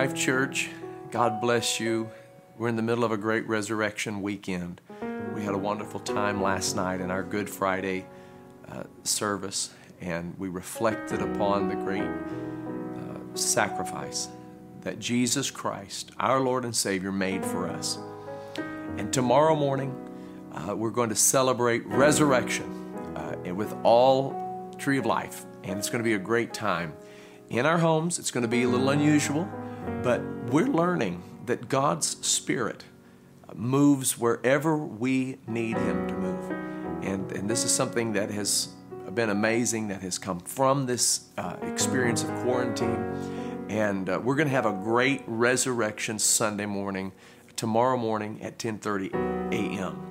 Life Church. God bless you. We're in the middle of a great resurrection weekend. We had a wonderful time last night in our Good Friday uh, service, and we reflected upon the great uh, sacrifice that Jesus Christ, our Lord and Savior, made for us. And tomorrow morning, uh, we're going to celebrate resurrection uh, with all Tree of Life, and it's going to be a great time in our homes. It's going to be a little unusual, but we're learning that God's Spirit moves wherever we need Him to move. And, and this is something that has been amazing, that has come from this uh, experience of quarantine. And uh, we're going to have a great resurrection Sunday morning, tomorrow morning at 10:30 a.m.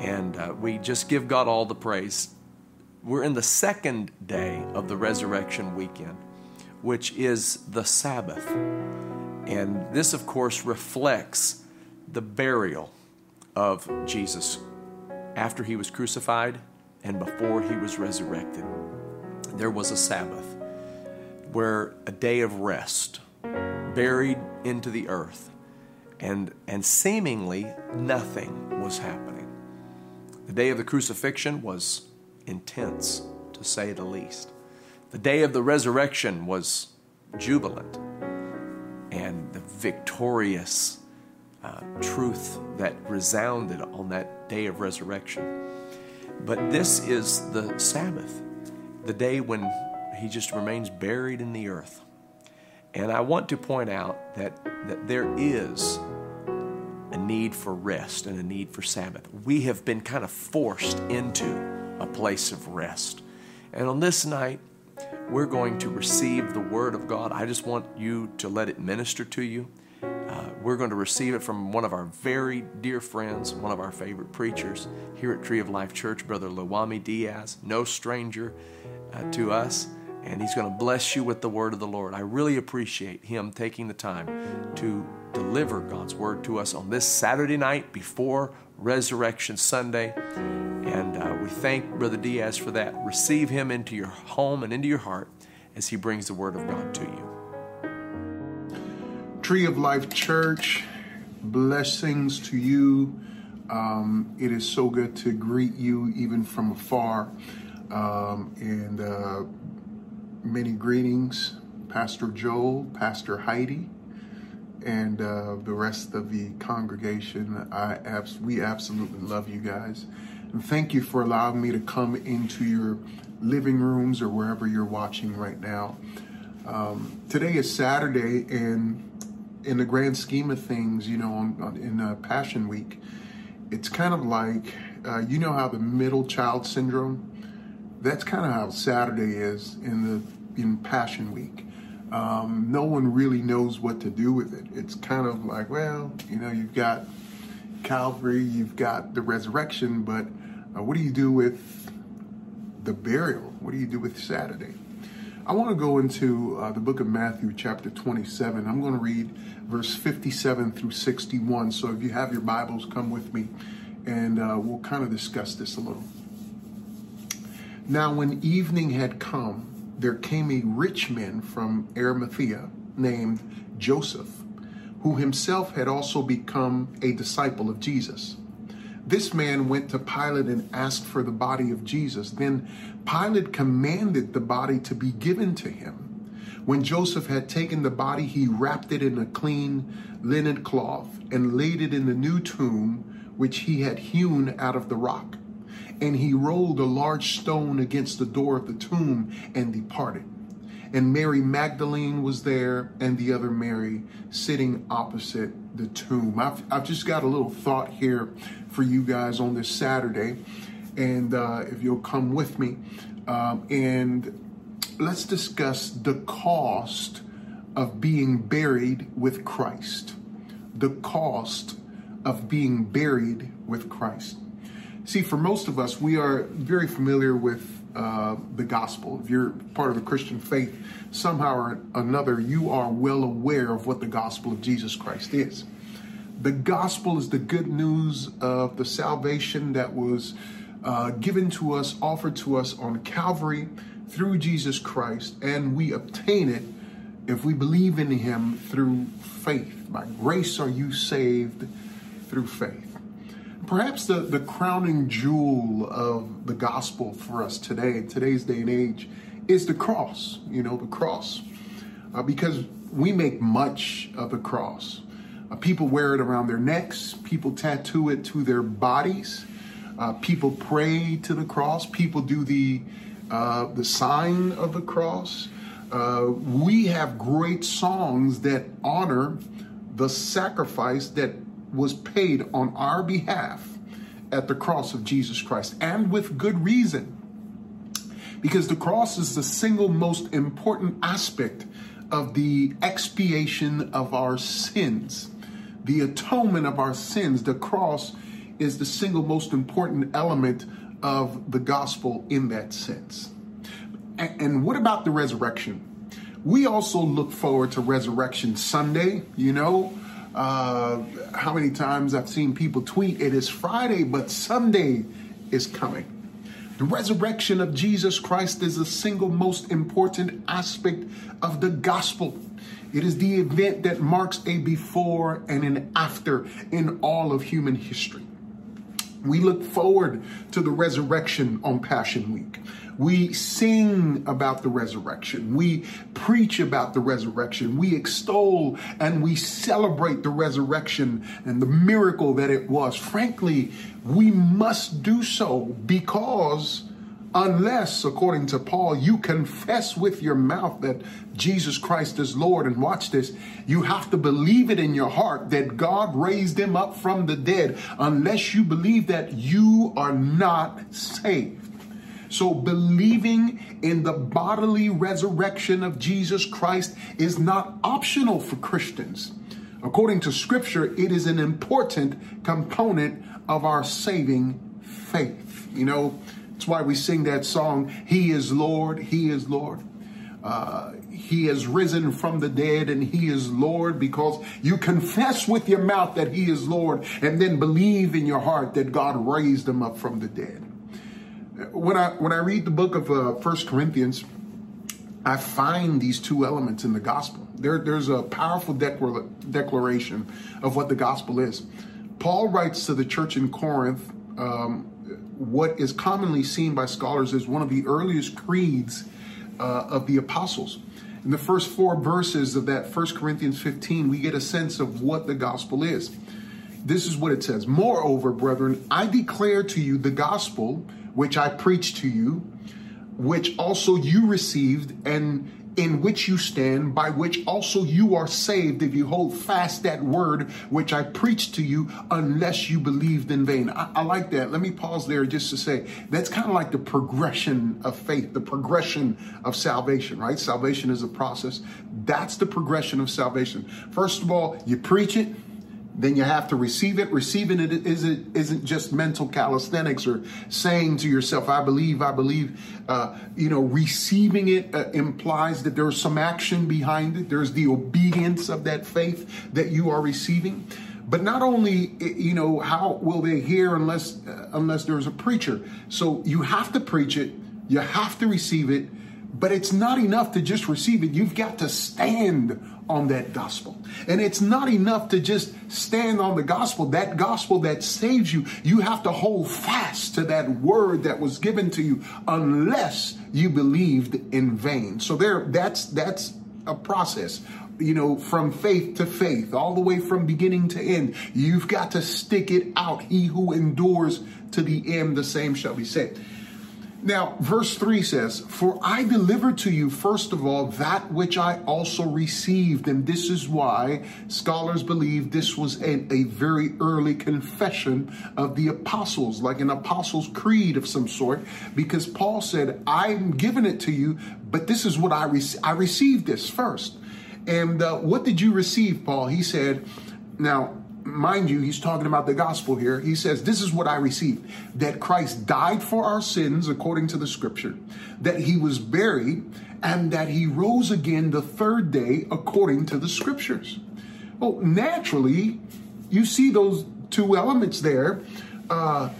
And uh, we just give God all the praise. We're in the second day of the resurrection weekend which is the Sabbath. And this, of course, reflects the burial of Jesus after he was crucified and before he was resurrected. There was a Sabbath where a day of rest, buried into the earth, and, and seemingly nothing was happening. The day of the crucifixion was intense, to say the least. The day of the resurrection was jubilant, and the victorious uh, truth that resounded on that day of resurrection. But this is the Sabbath, the day when he just remains buried in the earth. And I want to point out that, that there is a need for rest and a need for Sabbath. We have been kind of forced into a place of rest. And on this night, we're going to receive the Word of God. I just want you to let it minister to you. Uh, we're going to receive it from one of our very dear friends, one of our favorite preachers here at Tree of Life Church, Brother Lawami Diaz, no stranger uh, to us. And he's going to bless you with the word of the Lord. I really appreciate him taking the time to deliver God's word to us on this Saturday night before Resurrection Sunday. And uh, we thank Brother Diaz for that. Receive him into your home and into your heart as he brings the Word of God to you. Tree of Life Church, blessings to you. Um, it is so good to greet you even from afar. Um, and uh, many greetings, Pastor Joel, Pastor Heidi, and uh, the rest of the congregation. I abs- we absolutely love you guys. And thank you for allowing me to come into your living rooms or wherever you're watching right now. Um, today is Saturday, and in the grand scheme of things, you know, on, on, in uh, Passion Week, it's kind of like, uh, you know, how the middle child syndrome. That's kind of how Saturday is in the in Passion Week. Um, no one really knows what to do with it. It's kind of like, well, you know, you've got Calvary, you've got the resurrection, but uh, what do you do with the burial? What do you do with Saturday? I want to go into uh, the book of Matthew, chapter 27. I'm going to read verse 57 through 61. So if you have your Bibles, come with me and uh, we'll kind of discuss this a little. Now, when evening had come, there came a rich man from Arimathea named Joseph, who himself had also become a disciple of Jesus. This man went to Pilate and asked for the body of Jesus. Then Pilate commanded the body to be given to him. When Joseph had taken the body, he wrapped it in a clean linen cloth and laid it in the new tomb which he had hewn out of the rock. And he rolled a large stone against the door of the tomb and departed. And Mary Magdalene was there, and the other Mary sitting opposite the tomb. I've, I've just got a little thought here for you guys on this Saturday. And uh, if you'll come with me, um, and let's discuss the cost of being buried with Christ. The cost of being buried with Christ. See, for most of us, we are very familiar with uh, the gospel. If you're part of the Christian faith, somehow or another, you are well aware of what the gospel of Jesus Christ is. The gospel is the good news of the salvation that was uh, given to us, offered to us on Calvary through Jesus Christ, and we obtain it if we believe in Him through faith. By grace are you saved through faith. Perhaps the, the crowning jewel of the gospel for us today, today's day and age, is the cross. You know, the cross. Uh, because we make much of the cross. Uh, people wear it around their necks, people tattoo it to their bodies, uh, people pray to the cross, people do the uh, the sign of the cross. Uh, we have great songs that honor the sacrifice that was paid on our behalf at the cross of Jesus Christ, and with good reason. Because the cross is the single most important aspect of the expiation of our sins, the atonement of our sins. The cross is the single most important element of the gospel in that sense. And, what about the resurrection? We also look forward to Resurrection Sunday. You know, uh, how many times I've seen people tweet, it is Friday, but Sunday is coming. The resurrection of Jesus Christ is the single most important aspect of the gospel. It is the event that marks a before and an after in all of human history. We look forward to the resurrection on Passion Week. We sing about the resurrection. We preach about the resurrection. We extol and we celebrate the resurrection and the miracle that it was. Frankly, we must do so because unless, according to Paul, you confess with your mouth that Jesus Christ is Lord, and watch this, you have to believe it in your heart that God raised him up from the dead. Unless you believe that, you are not saved. So, believing in the bodily resurrection of Jesus Christ is not optional for Christians. According to Scripture, it is an important component of our saving faith. You know, that's why we sing that song, He is Lord, He is Lord. Uh, he has risen from the dead and he is Lord because you confess with your mouth that he is Lord and then believe in your heart that God raised him up from the dead. When I when I read the book of uh, First Corinthians, I find these two elements in the gospel. There, there's a powerful declaration of what the gospel is. Paul writes to the church in Corinth um, what is commonly seen by scholars as one of the earliest creeds uh, of the apostles. In the first four verses of that 1 Corinthians 15, we get a sense of what the gospel is. This is what it says Moreover, brethren, I declare to you the gospel which I preached to you, which also you received, and in which you stand, by which also you are saved, if you hold fast that word which I preached to you, unless you believed in vain. I, I like that. Let me pause there just to say that's kind of like the progression of faith, the progression of salvation, right? Salvation is a process. That's the progression of salvation. First of all, you preach it, then you have to receive it. Receiving it isn't, isn't just mental calisthenics or saying to yourself, I believe, I believe. Uh, you know, receiving it uh, implies that there's some action behind it. There's the obedience of that faith that you are receiving. But not only, you know, how will they hear unless uh, unless there's a preacher? So you have to preach it. You have to receive it but it's not enough to just receive it. You've got to stand on that gospel. And it's not enough to just stand on the gospel, that gospel that saves you. You have to hold fast to that word that was given to you unless you believed in vain. So there that's that's a process you know, from faith to faith, all the way from beginning to end. You've got to stick it out. He who endures to the end, the same shall be saved. Now, verse 3 says, For I delivered to you, first of all, that which I also received. And this is why scholars believe this was a, a very early confession of the apostles, like an apostles' creed of some sort, because Paul said, I'm giving it to you, but this is what I, re- I received this first. And uh, what did you receive, Paul? He said, Now, mind you, he's talking about the gospel here. He says, This is what I received that Christ died for our sins according to the scripture, that he was buried, and that he rose again the third day according to the scriptures. Well, naturally, you see those two elements there. Uh,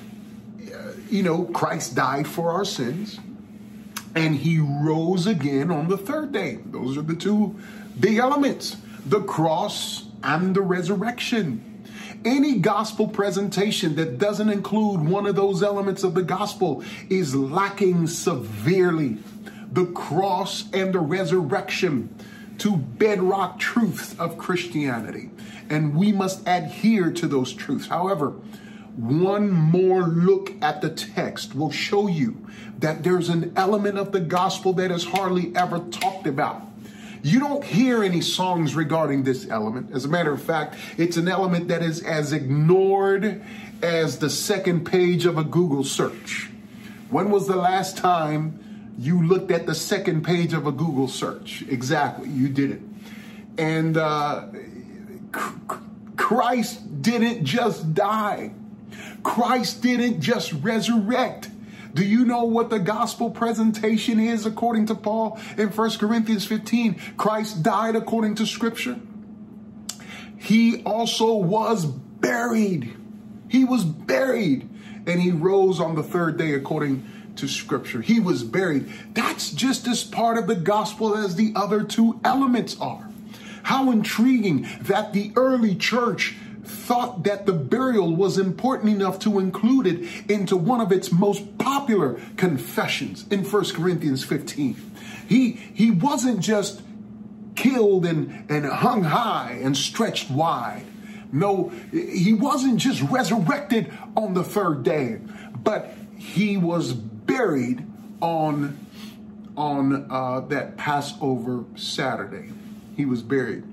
you know, Christ died for our sins, and he rose again on the third day. Those are the two big elements the cross and the resurrection any gospel presentation that doesn't include one of those elements of the gospel is lacking severely. The cross and the resurrection, two bedrock truths of Christianity. And we must adhere to those truths. However, one more look at the text will show you that there's an element of the gospel that is hardly ever talked about. You don't hear any songs regarding this element. As a matter of fact, it's an element that is as ignored as the second page of a Google search. When was the last time you looked at the second page of a Google search? Exactly, you did it. And uh, Christ didn't just die, Christ didn't just resurrect. Do you know what the gospel presentation is according to Paul in 1 Corinthians 15? Christ died according to scripture. He also was buried. He was buried and he rose on the third day according to scripture. He was buried. That's just as part of the gospel as the other two elements are. How intriguing that the early church thought that the burial was important enough to include it into one of its most popular confessions in 1 Corinthians 15. He, he wasn't just killed and, and hung high and stretched wide. No, he wasn't just resurrected on the third day, but he was buried on, on uh, that Passover Saturday. He was buried.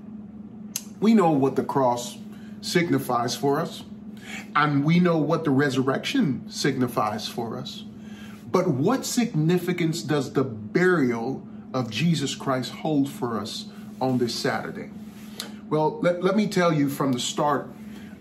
We know what the cross signifies for us. And we know what the resurrection signifies for us. But what significance does the burial of Jesus Christ hold for us on this Saturday? Well, let, let me tell you from the start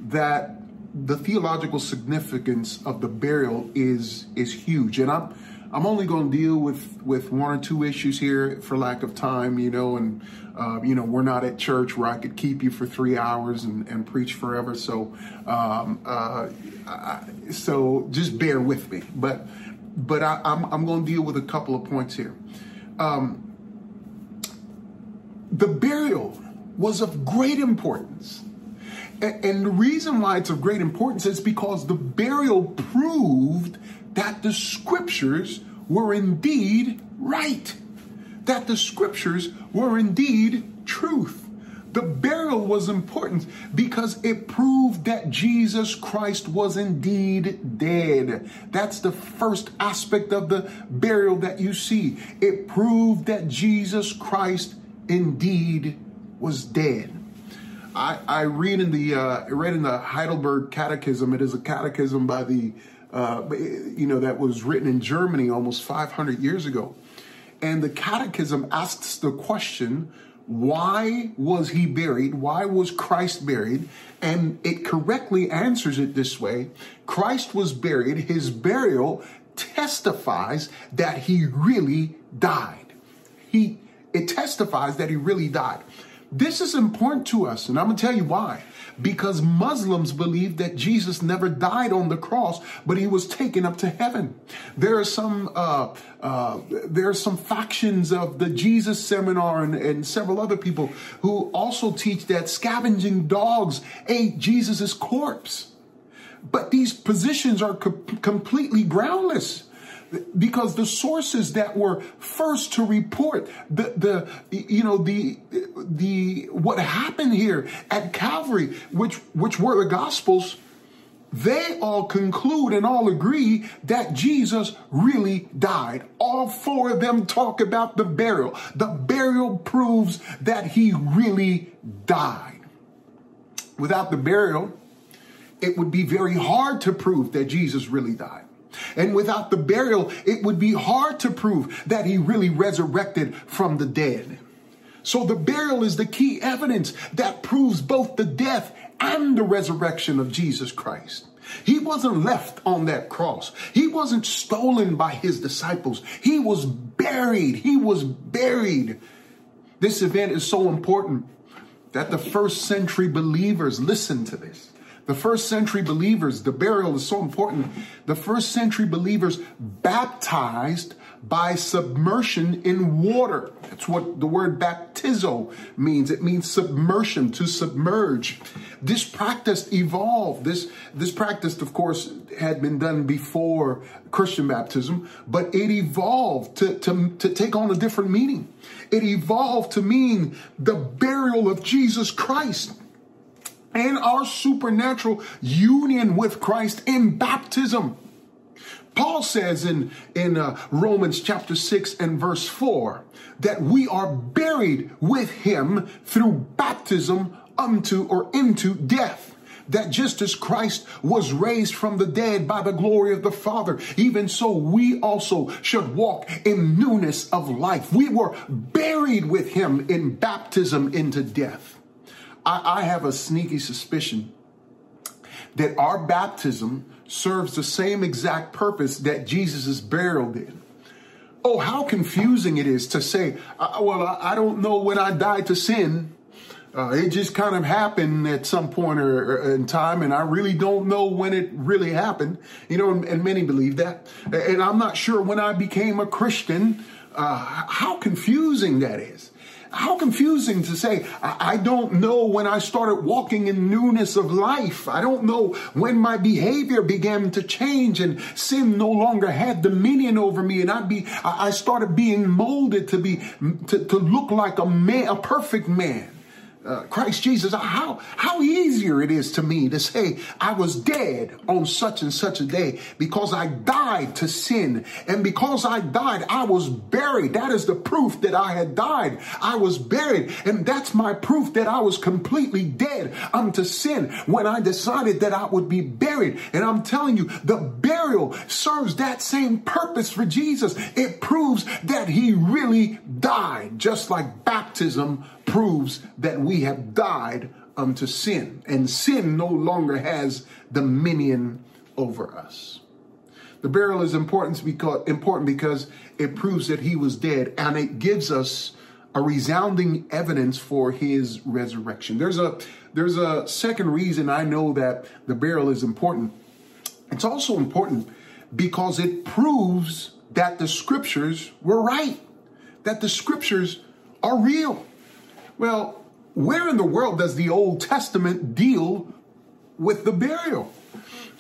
that the theological significance of the burial is is huge. And I'm I'm only going to deal with with one or two issues here for lack of time, you know, and uh, you know we're not at church where I could keep you for three hours and, and preach forever. So, um, uh, I, so just bear with me. But but I, am I'm, I'm going to deal with a couple of points here. Um, the burial was of great importance. And the reason why it's of great importance is because the burial proved that the scriptures were indeed right, that the scriptures were indeed truth. The burial was important because it proved that Jesus Christ was indeed dead. That's the first aspect of the burial that you see. It proved that Jesus Christ indeed was dead. I, I read in the uh, read in the Heidelberg Catechism. It is a catechism by the uh, you know, that was written in Germany almost 500 years ago. And the Catechism asks the question why was he buried? Why was Christ buried? And it correctly answers it this way Christ was buried, his burial testifies that he really died. He it testifies that he really died. This is important to us, and I'm gonna tell you why because Muslims believe that Jesus never died on the cross, but he was taken up to heaven. There are some uh, uh, there are some factions of the Jesus Seminar and, and several other people who also teach that scavenging dogs ate Jesus's corpse. But these positions are co- completely groundless because the sources that were first to report the the you know the the what happened here at Calvary which which were the gospels they all conclude and all agree that Jesus really died. All four of them talk about the burial. The burial proves that he really died. Without the burial, it would be very hard to prove that Jesus really died. And without the burial, it would be hard to prove that he really resurrected from the dead. So the burial is the key evidence that proves both the death and the resurrection of Jesus Christ. He wasn't left on that cross. He wasn't stolen by his disciples. He was buried. He was buried. This event is so important that the first century believers listen to this. The first century believers, the burial is so important. The first century believers baptized by submersion in water. That's what the word baptizo means. It means submersion, to submerge. This practice evolved. This, this practice, of course, had been done before Christian baptism, but it evolved to, to, to take on a different meaning. It evolved to mean the burial of Jesus Christ and our supernatural union with Christ in baptism. Paul says in, in uh, Romans chapter 6 and verse 4 that we are buried with him through baptism unto or into death. That just as Christ was raised from the dead by the glory of the Father, even so we also should walk in newness of life. We were buried with him in baptism into death. I, I have a sneaky suspicion that our baptism serves the same exact purpose that Jesus' burial did. Oh, how confusing it is to say, well, I don't know when I died to sin. Uh, it just kind of happened at some point or, or, in time, and I really don't know when it really happened. You know, and, and many believe that. And I'm not sure when I became a Christian. Uh, how confusing that is how confusing to say, I, don't know when I started walking in newness of life. I don't know when my behavior began to change and sin no longer had dominion over me. And I be, I started being molded to be, to, to look like a man, a perfect man uh, Christ Jesus, how, how easier it is to me to say I was dead on such and such a day because I died to sin. And because I died, I was buried. That is the proof that I had died. I was buried. And that's my proof that I was completely dead unto sin when I decided that I would be buried. And I'm telling you, the burial serves that same purpose for Jesus. It proves that he really died, just like baptism proves that we have died unto sin, and sin no longer has dominion over us. The burial is important because, important because it proves that he was dead, and it gives us a resounding evidence for his resurrection. There's a there's a second reason I know that the burial is important. It's also important because it proves that the scriptures were right, that the scriptures are real. Well, where in the world does the Old Testament deal with the burial?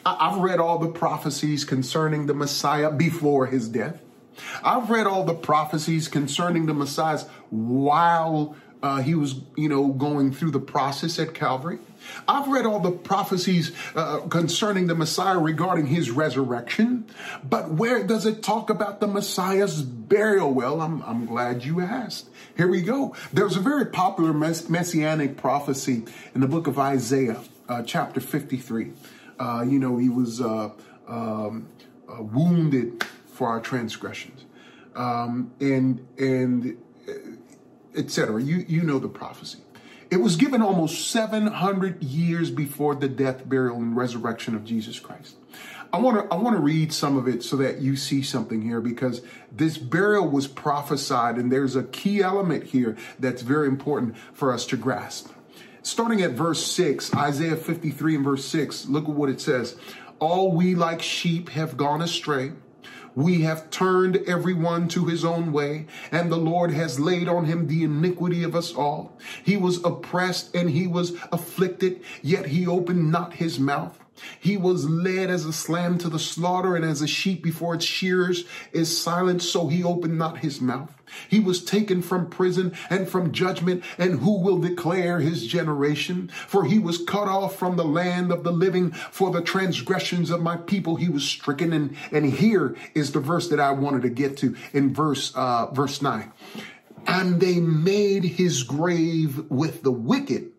I've read all the prophecies concerning the Messiah before his death. I've read all the prophecies concerning the Messiah while uh, he was, you know, going through the process at Calvary. I've read all the prophecies uh, concerning the Messiah regarding his resurrection, but where does it talk about the Messiah's burial? Well, I'm, I'm glad you asked. Here we go. There's a very popular mess- messianic prophecy in the book of Isaiah, uh, chapter 53. Uh, you know, he was uh, um, uh, wounded for our transgressions. Um, and and etc. You, you know the prophecy. It was given almost 700 years before the death, burial, and resurrection of Jesus Christ. I want to I want to read some of it so that you see something here because this burial was prophesied and there's a key element here that's very important for us to grasp. Starting at verse 6, Isaiah 53 and verse 6, look at what it says. All we like sheep have gone astray. We have turned everyone to his own way, and the Lord has laid on him the iniquity of us all. He was oppressed and he was afflicted, yet he opened not his mouth. He was led as a lamb to the slaughter, and as a sheep before its shearers is silent, so he opened not his mouth. He was taken from prison and from judgment, and who will declare his generation? For he was cut off from the land of the living, for the transgressions of my people he was stricken. And, and here is the verse that I wanted to get to in verse uh, verse 9. And they made his grave with the wicked,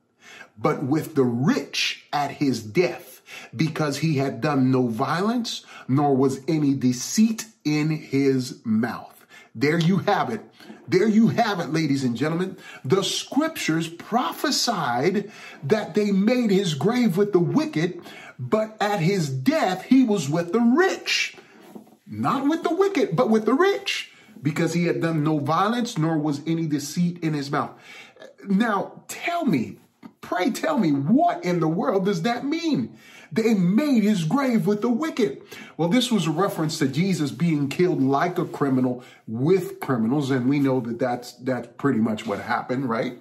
but with the rich at his death because he had done no violence, nor was any deceit in his mouth. There you have it. There you have it, ladies and gentlemen. The scriptures prophesied that they made his grave with the wicked, but at his death, he was with the rich. Not with the wicked, but with the rich, because he had done no violence, nor was any deceit in his mouth. Now, tell me, pray tell me, what in the world does that mean? They made his grave with the wicked. Well, this was a reference to Jesus being killed like a criminal with criminals. And we know that that's, that's pretty much what happened, right?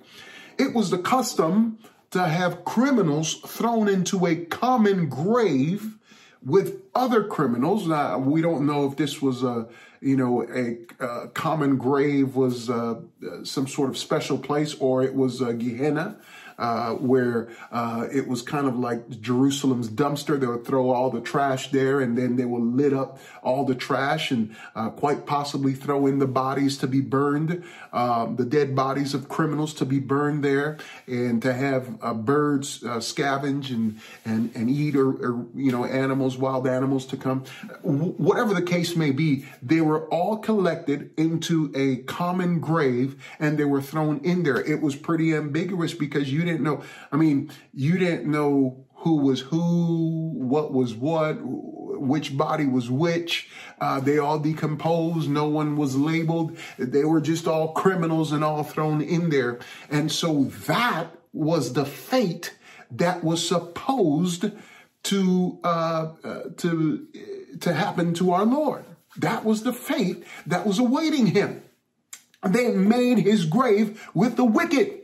It was the custom to have criminals thrown into a common grave with other criminals. Now, we don't know if this was a, you know, a, a common grave was uh, some sort of special place or it was a Gehenna uh, where uh, it was kind of like Jerusalem's dumpster. They would throw all the trash there and then they would lit up all the trash and uh, quite possibly throw in the bodies to be burned, um, the dead bodies of criminals to be burned there and to have uh, birds uh, scavenge and, and, and eat or, or, you know, animals, wild animals to come. whatever the case may be, they were all collected into a common grave and they were thrown in there. It was pretty ambiguous because you didn't know. I mean, you didn't know who was who, what was what, which body was which. Uh, they all decomposed. No one was labeled. They were just all criminals and all thrown in there. And so that was the fate that was supposed to uh, uh, to to happen to our Lord. That was the fate that was awaiting him. They made his grave with the wicked.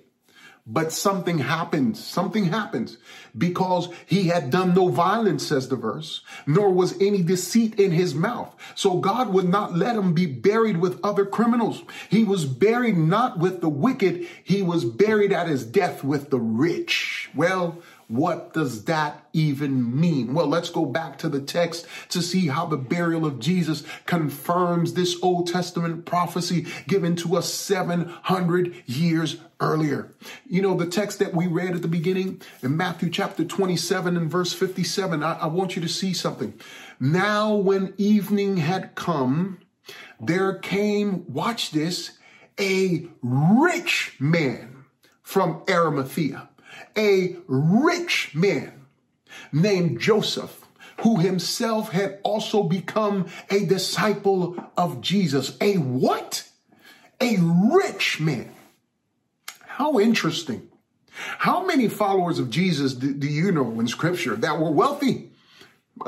But something happens. Something happens because he had done no violence, says the verse, nor was any deceit in his mouth. So God would not let him be buried with other criminals. He was buried not with the wicked. He was buried at his death with the rich. Well, what does that even mean? Well, let's go back to the text to see how the burial of Jesus confirms this Old Testament prophecy given to us 700 years earlier. You know, the text that we read at the beginning in Matthew chapter 27 and verse 57, I, I want you to see something. Now, when evening had come, there came, watch this, a rich man from Arimathea a rich man named Joseph, who himself had also become a disciple of Jesus. A what? A rich man. How interesting. How many followers of Jesus do, you know in scripture that were wealthy?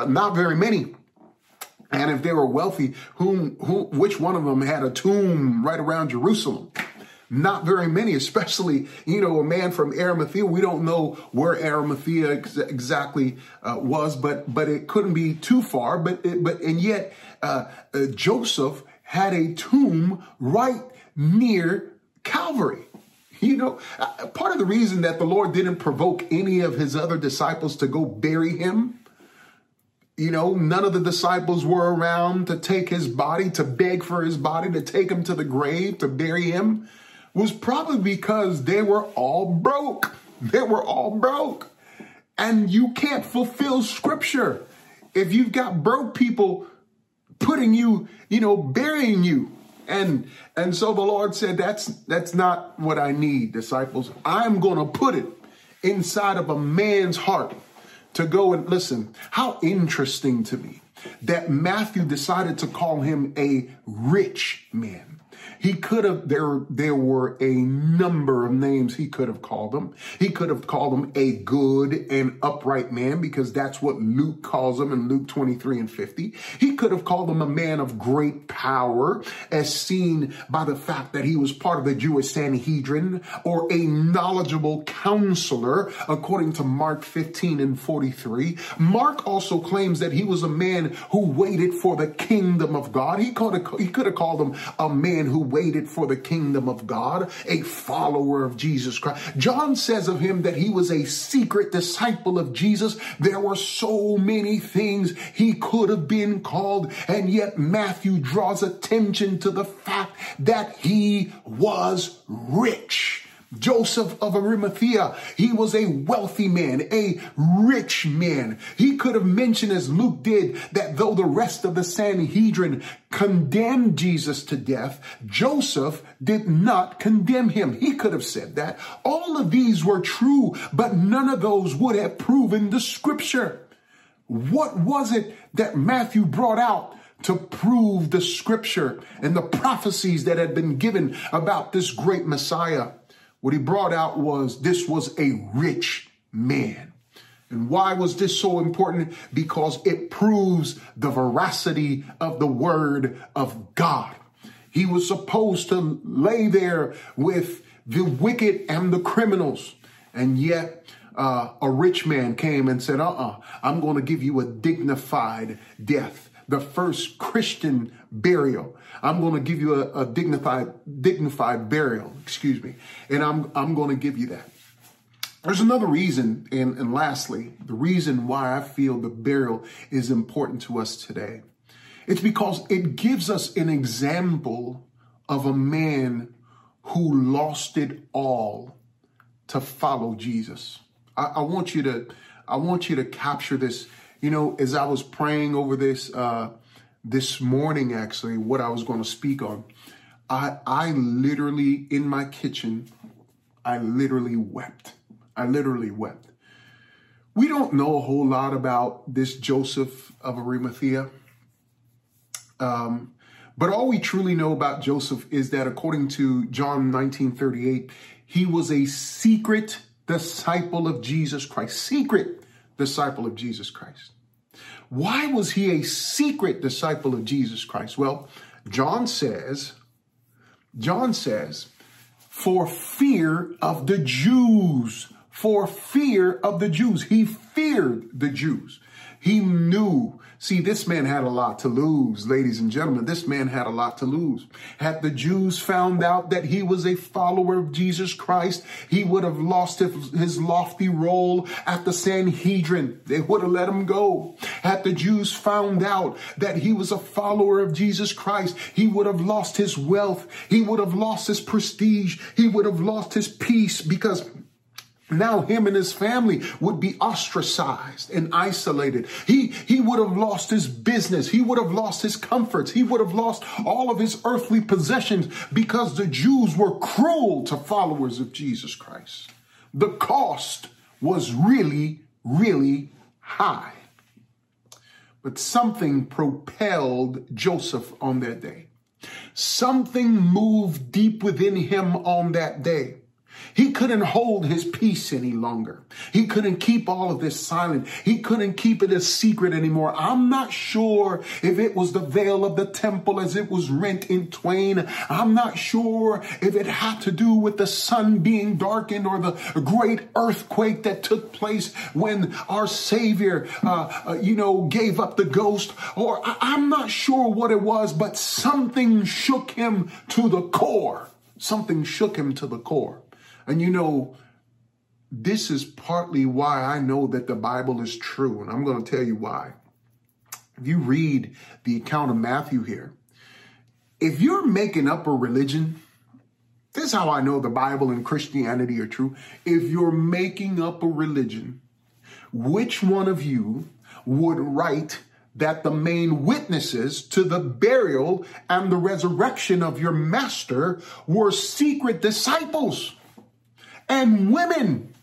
Not very many. And if they were wealthy, whom, who, which one of them had a tomb right around Jerusalem? Not very many, especially, you know, a man from Arimathea. We don't know where Arimathea ex- exactly uh, was, but, but it couldn't be too far. But, it, but, and yet, uh, uh, Joseph had a tomb right near Calvary. You know, uh, part of the reason that the Lord didn't provoke any of his other disciples to go bury him you know, none of the disciples were around to take his body, to beg for his body, to take him to the grave, to bury him was probably because they were all broke. They were all broke. And you can't fulfill scripture if you've got broke people putting you, you know, burying you. And and so the Lord said, That's that's not what I need, disciples. I'm gonna put it inside of a man's heart to go and listen. How interesting to me that Matthew decided to call him a rich man. He could have, there, there were a number of names he could have called him. He could have called him a good and upright man because that's what Luke calls him in Luke 23 and 50. He could have called him a man of great power as seen by the fact that he was part of the Jewish Sanhedrin or a knowledgeable counselor according to Mark 15 and 43. Mark also claims that he was a man who waited for the kingdom of God. He could have, he could have called him a man who waited for the kingdom of God, a follower of Jesus Christ. John says of him that he was a secret disciple of Jesus. There were so many things he could have been called, and yet Matthew draws attention to the fact that he was rich. Joseph of Arimathea, he was a wealthy man, a rich man. He could have mentioned, as Luke did, that though the rest of the Sanhedrin condemned Jesus to death, Joseph did not condemn him. He could have said that. All of these were true, but none of those would have proven the scripture. What was it that Matthew brought out? to prove the scripture and the prophecies that had been given about this great Messiah. What he brought out was this was a rich man. And why was this so important? Because it proves the veracity of the word of God. He was supposed to lay there with the wicked and the criminals. And yet, uh, a rich man came and said, uh uh-uh, uh, i am going to give you a dignified death the first Christian burial. I'm going to give you a, a dignified, dignified burial, excuse me. And I'm, I'm going to give you that. There's another reason, and, and lastly, the reason why I feel the burial is important to us today. It's because it gives us an example of a man who lost it all to follow Jesus. I, I want you to, I want you to capture this you know, as I was praying over this uh, this morning, actually, what I was going to speak on, I I literally in my kitchen, I literally wept. I literally wept. We don't know a whole lot about this Joseph of Arimathea. Um, but all we truly know about Joseph is that according to John 1938, he was a secret disciple of Jesus Christ. Secret disciple of Jesus Christ. Why was he a secret disciple of Jesus Christ? Well, John says, John says, for fear of the Jews, for fear of the Jews. He feared the Jews. He knew See, this man had a lot to lose, ladies and gentlemen. This man had a lot to lose. Had the Jews found out that he was a follower of Jesus Christ, he would have lost his lofty role at the Sanhedrin. They would have let him go. Had the Jews found out that he was a follower of Jesus Christ, he would have lost his wealth. He would have lost his prestige. He would have lost his peace because now him and his family would be ostracized and isolated. He, he would have lost his business. He would have lost his comforts. He would have lost all of his earthly possessions because the Jews were cruel to followers of Jesus Christ. The cost was really, really high. But something propelled Joseph on that day. Something moved deep within him on that day. He couldn't hold his peace any longer. He couldn't keep all of this silent. He couldn't keep it a secret anymore. I'm not sure if it was the veil of the temple as it was rent in twain. I'm not sure if it had to do with the sun being darkened or the great earthquake that took place when our Savior, uh, uh, you know, gave up the ghost. Or I- I'm not sure what it was, but something shook him to the core. Something shook him to the core. And you know, this is partly why I know that the Bible is true. And I'm going to tell you why. If you read the account of Matthew here, if you're making up a religion, this is how I know the Bible and Christianity are true. If you're making up a religion, which one of you would write that the main witnesses to the burial and the resurrection of your master were secret disciples and women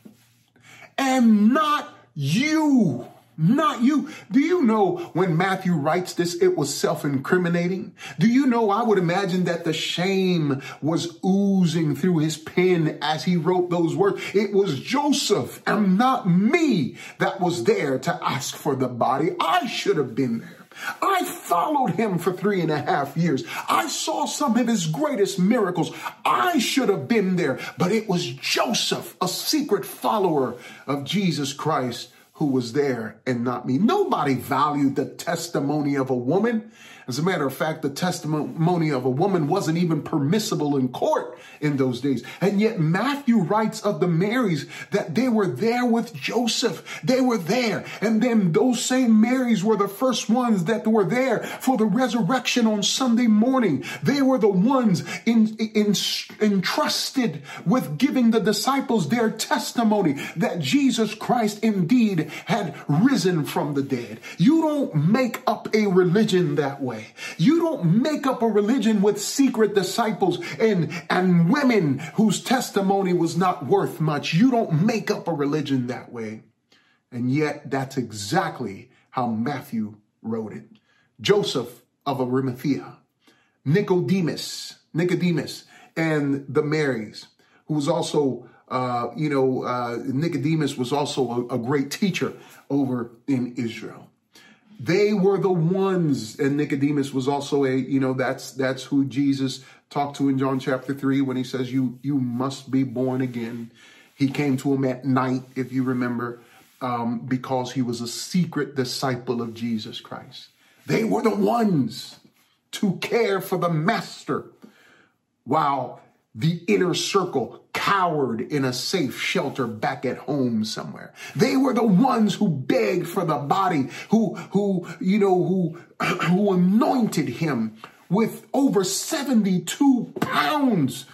and not you. Not you. Do you know when Matthew writes this, it was self incriminating? Do you know I would imagine that the shame was oozing through his pen as he wrote those words? It was Joseph and not me that was there to ask for the body. I should have been there. I followed him for three and a half years. I saw some of his greatest miracles. I should have been there, but it was Joseph, a secret follower of Jesus Christ who was there and not me. Nobody valued the testimony of a woman. As a matter of fact, the testimony of a woman wasn't even permissible in court in those days. And yet Matthew writes of the Marys that they were there with Joseph. They were there. And then those same Marys were the first ones that were there for the resurrection on Sunday morning. They were the ones in, in, entrusted with giving the disciples their testimony that Jesus Christ indeed had risen from the dead. You don't make up a religion that way You don't make up a religion with secret disciples and, and women whose testimony was not worth much. You don't make up a religion that way. And yet that's exactly how Matthew wrote it. Joseph of Arimathea, Nicodemus, Nicodemus, and the Marys, who was also uh, you know, uh, Nicodemus was also a, a, great teacher over in Israel. They were the ones, and Nicodemus was also a, you know, that's that's who Jesus talked to in John chapter three when he says, "You you must be born again." He came to him at night, if you remember, um, because he was a secret disciple of Jesus Christ. They were the ones to care for the master, while the inner circle cowered in a safe shelter back at home somewhere. They were the ones who begged for the body, who, who, you know, who, who anointed him with over 72 pounds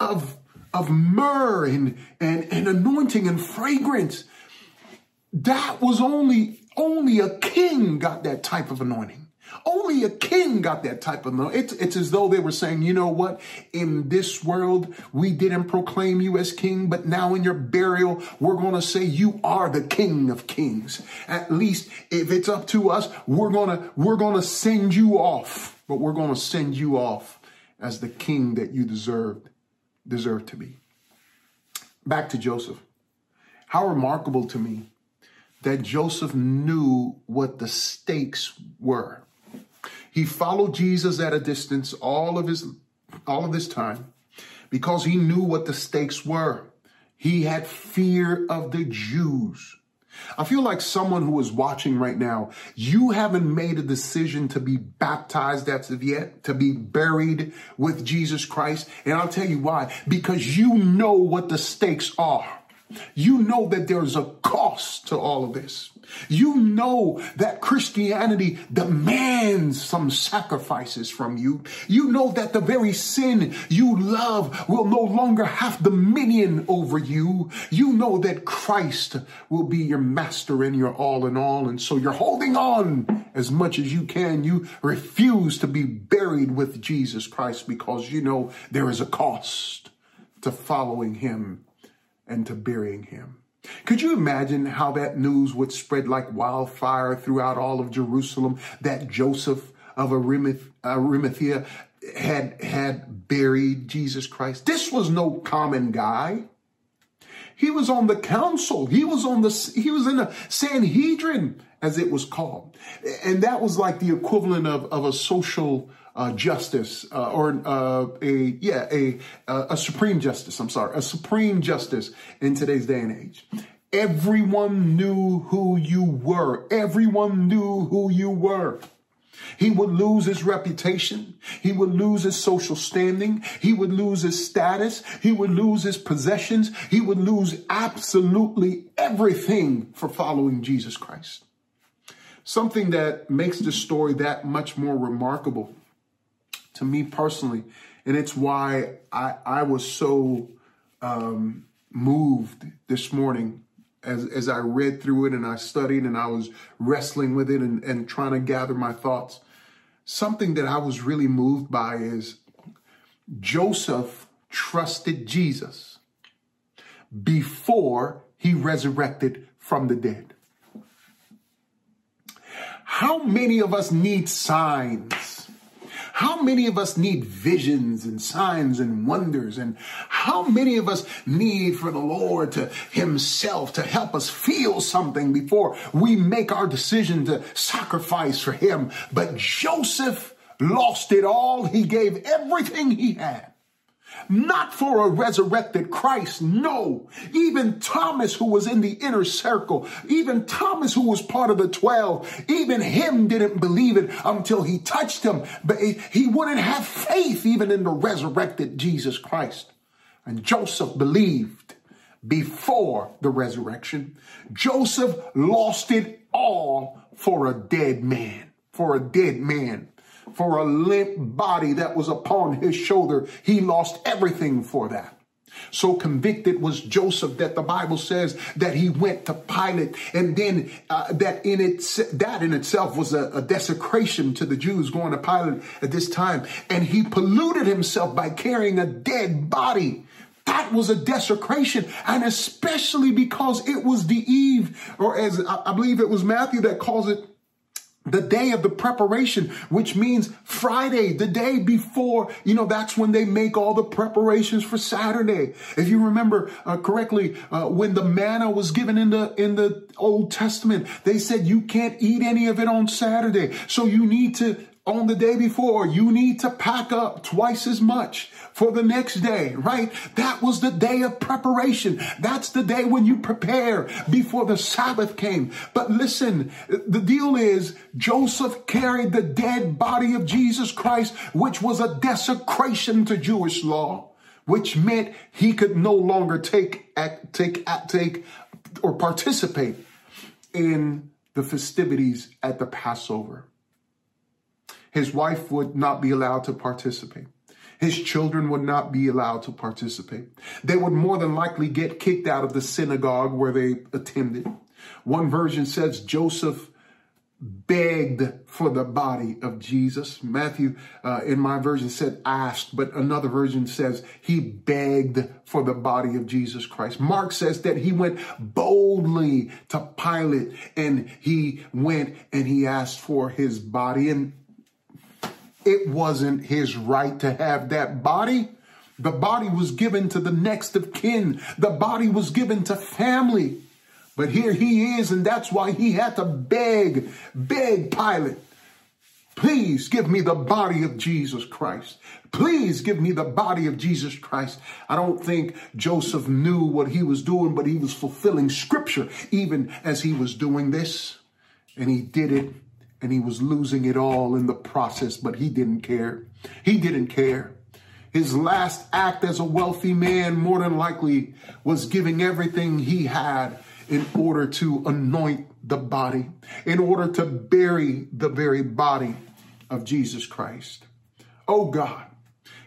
of, of myrrh and, and, and anointing and fragrance. That was only, only a king got that type of anointing. Only a king got that type of knowledge. It's, it's as though they were saying, you know what? In this world, we didn't proclaim you as king, but now in your burial, we're going to say you are the king of kings. At least if it's up to us, we're going to, we're going to send you off, but we're going to send you off as the king that you deserved, deserve to be. Back to Joseph. How remarkable to me that Joseph knew what the stakes were. He followed Jesus at a distance all of his all of this time because he knew what the stakes were. He had fear of the Jews. I feel like someone who is watching right now, you haven't made a decision to be baptized as of yet, to be buried with Jesus Christ. And I'll tell you why. Because you know what the stakes are. You know that there's a cost to all of this. You know that Christianity demands some sacrifices from you. You know that the very sin you love will no longer have dominion over you. You know that Christ will be your master and your all in all. And so you're holding on as much as you can. You refuse to be buried with Jesus Christ because you know there is a cost to following him and to burying him. Could you imagine how that news would spread like wildfire throughout all of Jerusalem that Joseph of Arimathea had, had buried Jesus Christ? This was no common guy. He was on the council. He was on the, he was in the Sanhedrin, as it was called. And that was like the equivalent of, of a social uh, justice uh, or uh, a yeah a a supreme justice. I'm sorry, a supreme justice in today's day and age. Everyone knew who you were. Everyone knew who you were. He would lose his reputation. He would lose his social standing. He would lose his status. He would lose his possessions. He would lose absolutely everything for following Jesus Christ. Something that makes this story that much more remarkable to me personally. And it's why I, I was so um, moved this morning as, as I read through it and I studied and I was wrestling with it and, and trying to gather my thoughts, something that I was really moved by is Joseph trusted Jesus before he resurrected from the dead. How many of us need signs? How many of us need visions and signs and wonders? And how many of us need for the Lord to Himself to help us feel something before we make our decision to sacrifice for Him? But Joseph lost it all. He gave everything he had not for a resurrected Christ. No. Even Thomas, who was in the inner circle, even Thomas, who was part of the 12, even him didn't believe it until he touched him. But he wouldn't have faith even in the resurrected Jesus Christ. And Joseph believed before the resurrection. Joseph lost it all for a dead man, for a dead man for a limp body that was upon his shoulder. He lost everything for that. So convicted was Joseph that the Bible says that he went to Pilate, and then uh, that in it that in itself was a, a desecration to the Jews going to Pilate at this time, and he polluted himself by carrying a dead body. That was a desecration, and especially because it was the eve, or as I believe it was Matthew that calls it the day of the preparation, which means Friday, the day before, you know, that's when they make all the preparations for Saturday. If you remember uh, correctly, uh, when the manna was given in the, in the Old Testament, they said you can't eat any of it on Saturday. So you need to on the day before, you need to pack up twice as much for the next day, right? That was the day of preparation. That's the day when you prepare before the Sabbath came. But listen, the deal is Joseph carried the dead body of Jesus Christ, which was a desecration to Jewish law, which meant he could no longer take, take, take, or participate in the festivities at the Passover. His wife would not be allowed to participate. His children would not be allowed to participate. They would more than likely get kicked out of the synagogue where they attended. One version says Joseph begged for the body of Jesus. Matthew, uh, in my version, said asked, but another version says he begged for the body of Jesus Christ. Mark says that he went boldly to Pilate and he went and he asked for his body. And it wasn't his right to have that body. The body was given to the next of kin. The body was given to family. But here he is, and that's why he had to beg, beg Pilate, please give me the body of Jesus Christ. Please give me the body of Jesus Christ. I don't think Joseph knew what he was doing, but he was fulfilling scripture even as he was doing this. And he did it and he was losing it all in the process, but he didn't care. He didn't care. His last act as a wealthy man, more than likely, was giving everything he had in order to anoint the body, in order to bury the very body of Jesus Christ. Oh God,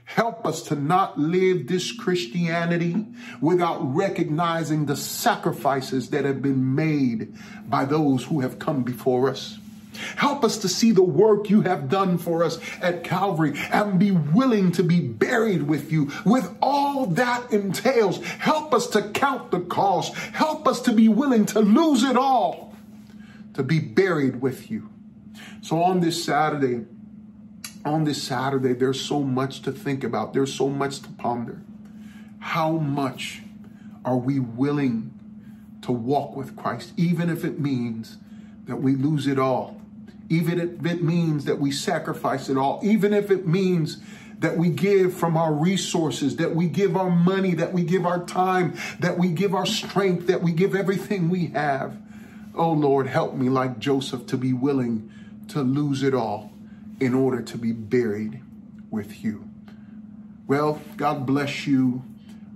help us to not live this Christianity without recognizing the sacrifices that have been made by those who have come before us. Help us to see the work you have done for us at Calvary and be willing to be buried with you with all that entails. Help us to count the cost. Help us to be willing to lose it all to be buried with you. So on this Saturday, on this Saturday, there's so much to think about. There's so much to ponder. How much are we willing to walk with Christ, even if it means that we lose it all? Even if it means that we sacrifice it all, even if it means that we give from our resources, that we give our money, that we give our time, that we give our strength, that we give everything we have. Oh Lord, help me like Joseph to be willing to lose it all in order to be buried with you. Well, God bless you.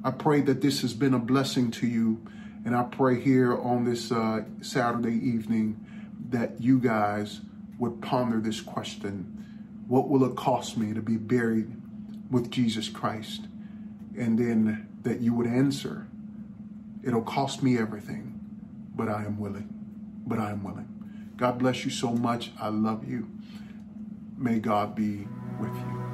I pray that this has been a blessing to you. And I pray here on this uh, Saturday evening that you guys would ponder this question What will it cost me to be buried with Jesus Christ? And then that you would answer, It'll cost me everything but I am willing. But I am willing. God bless you so much. I love you. May God be with you.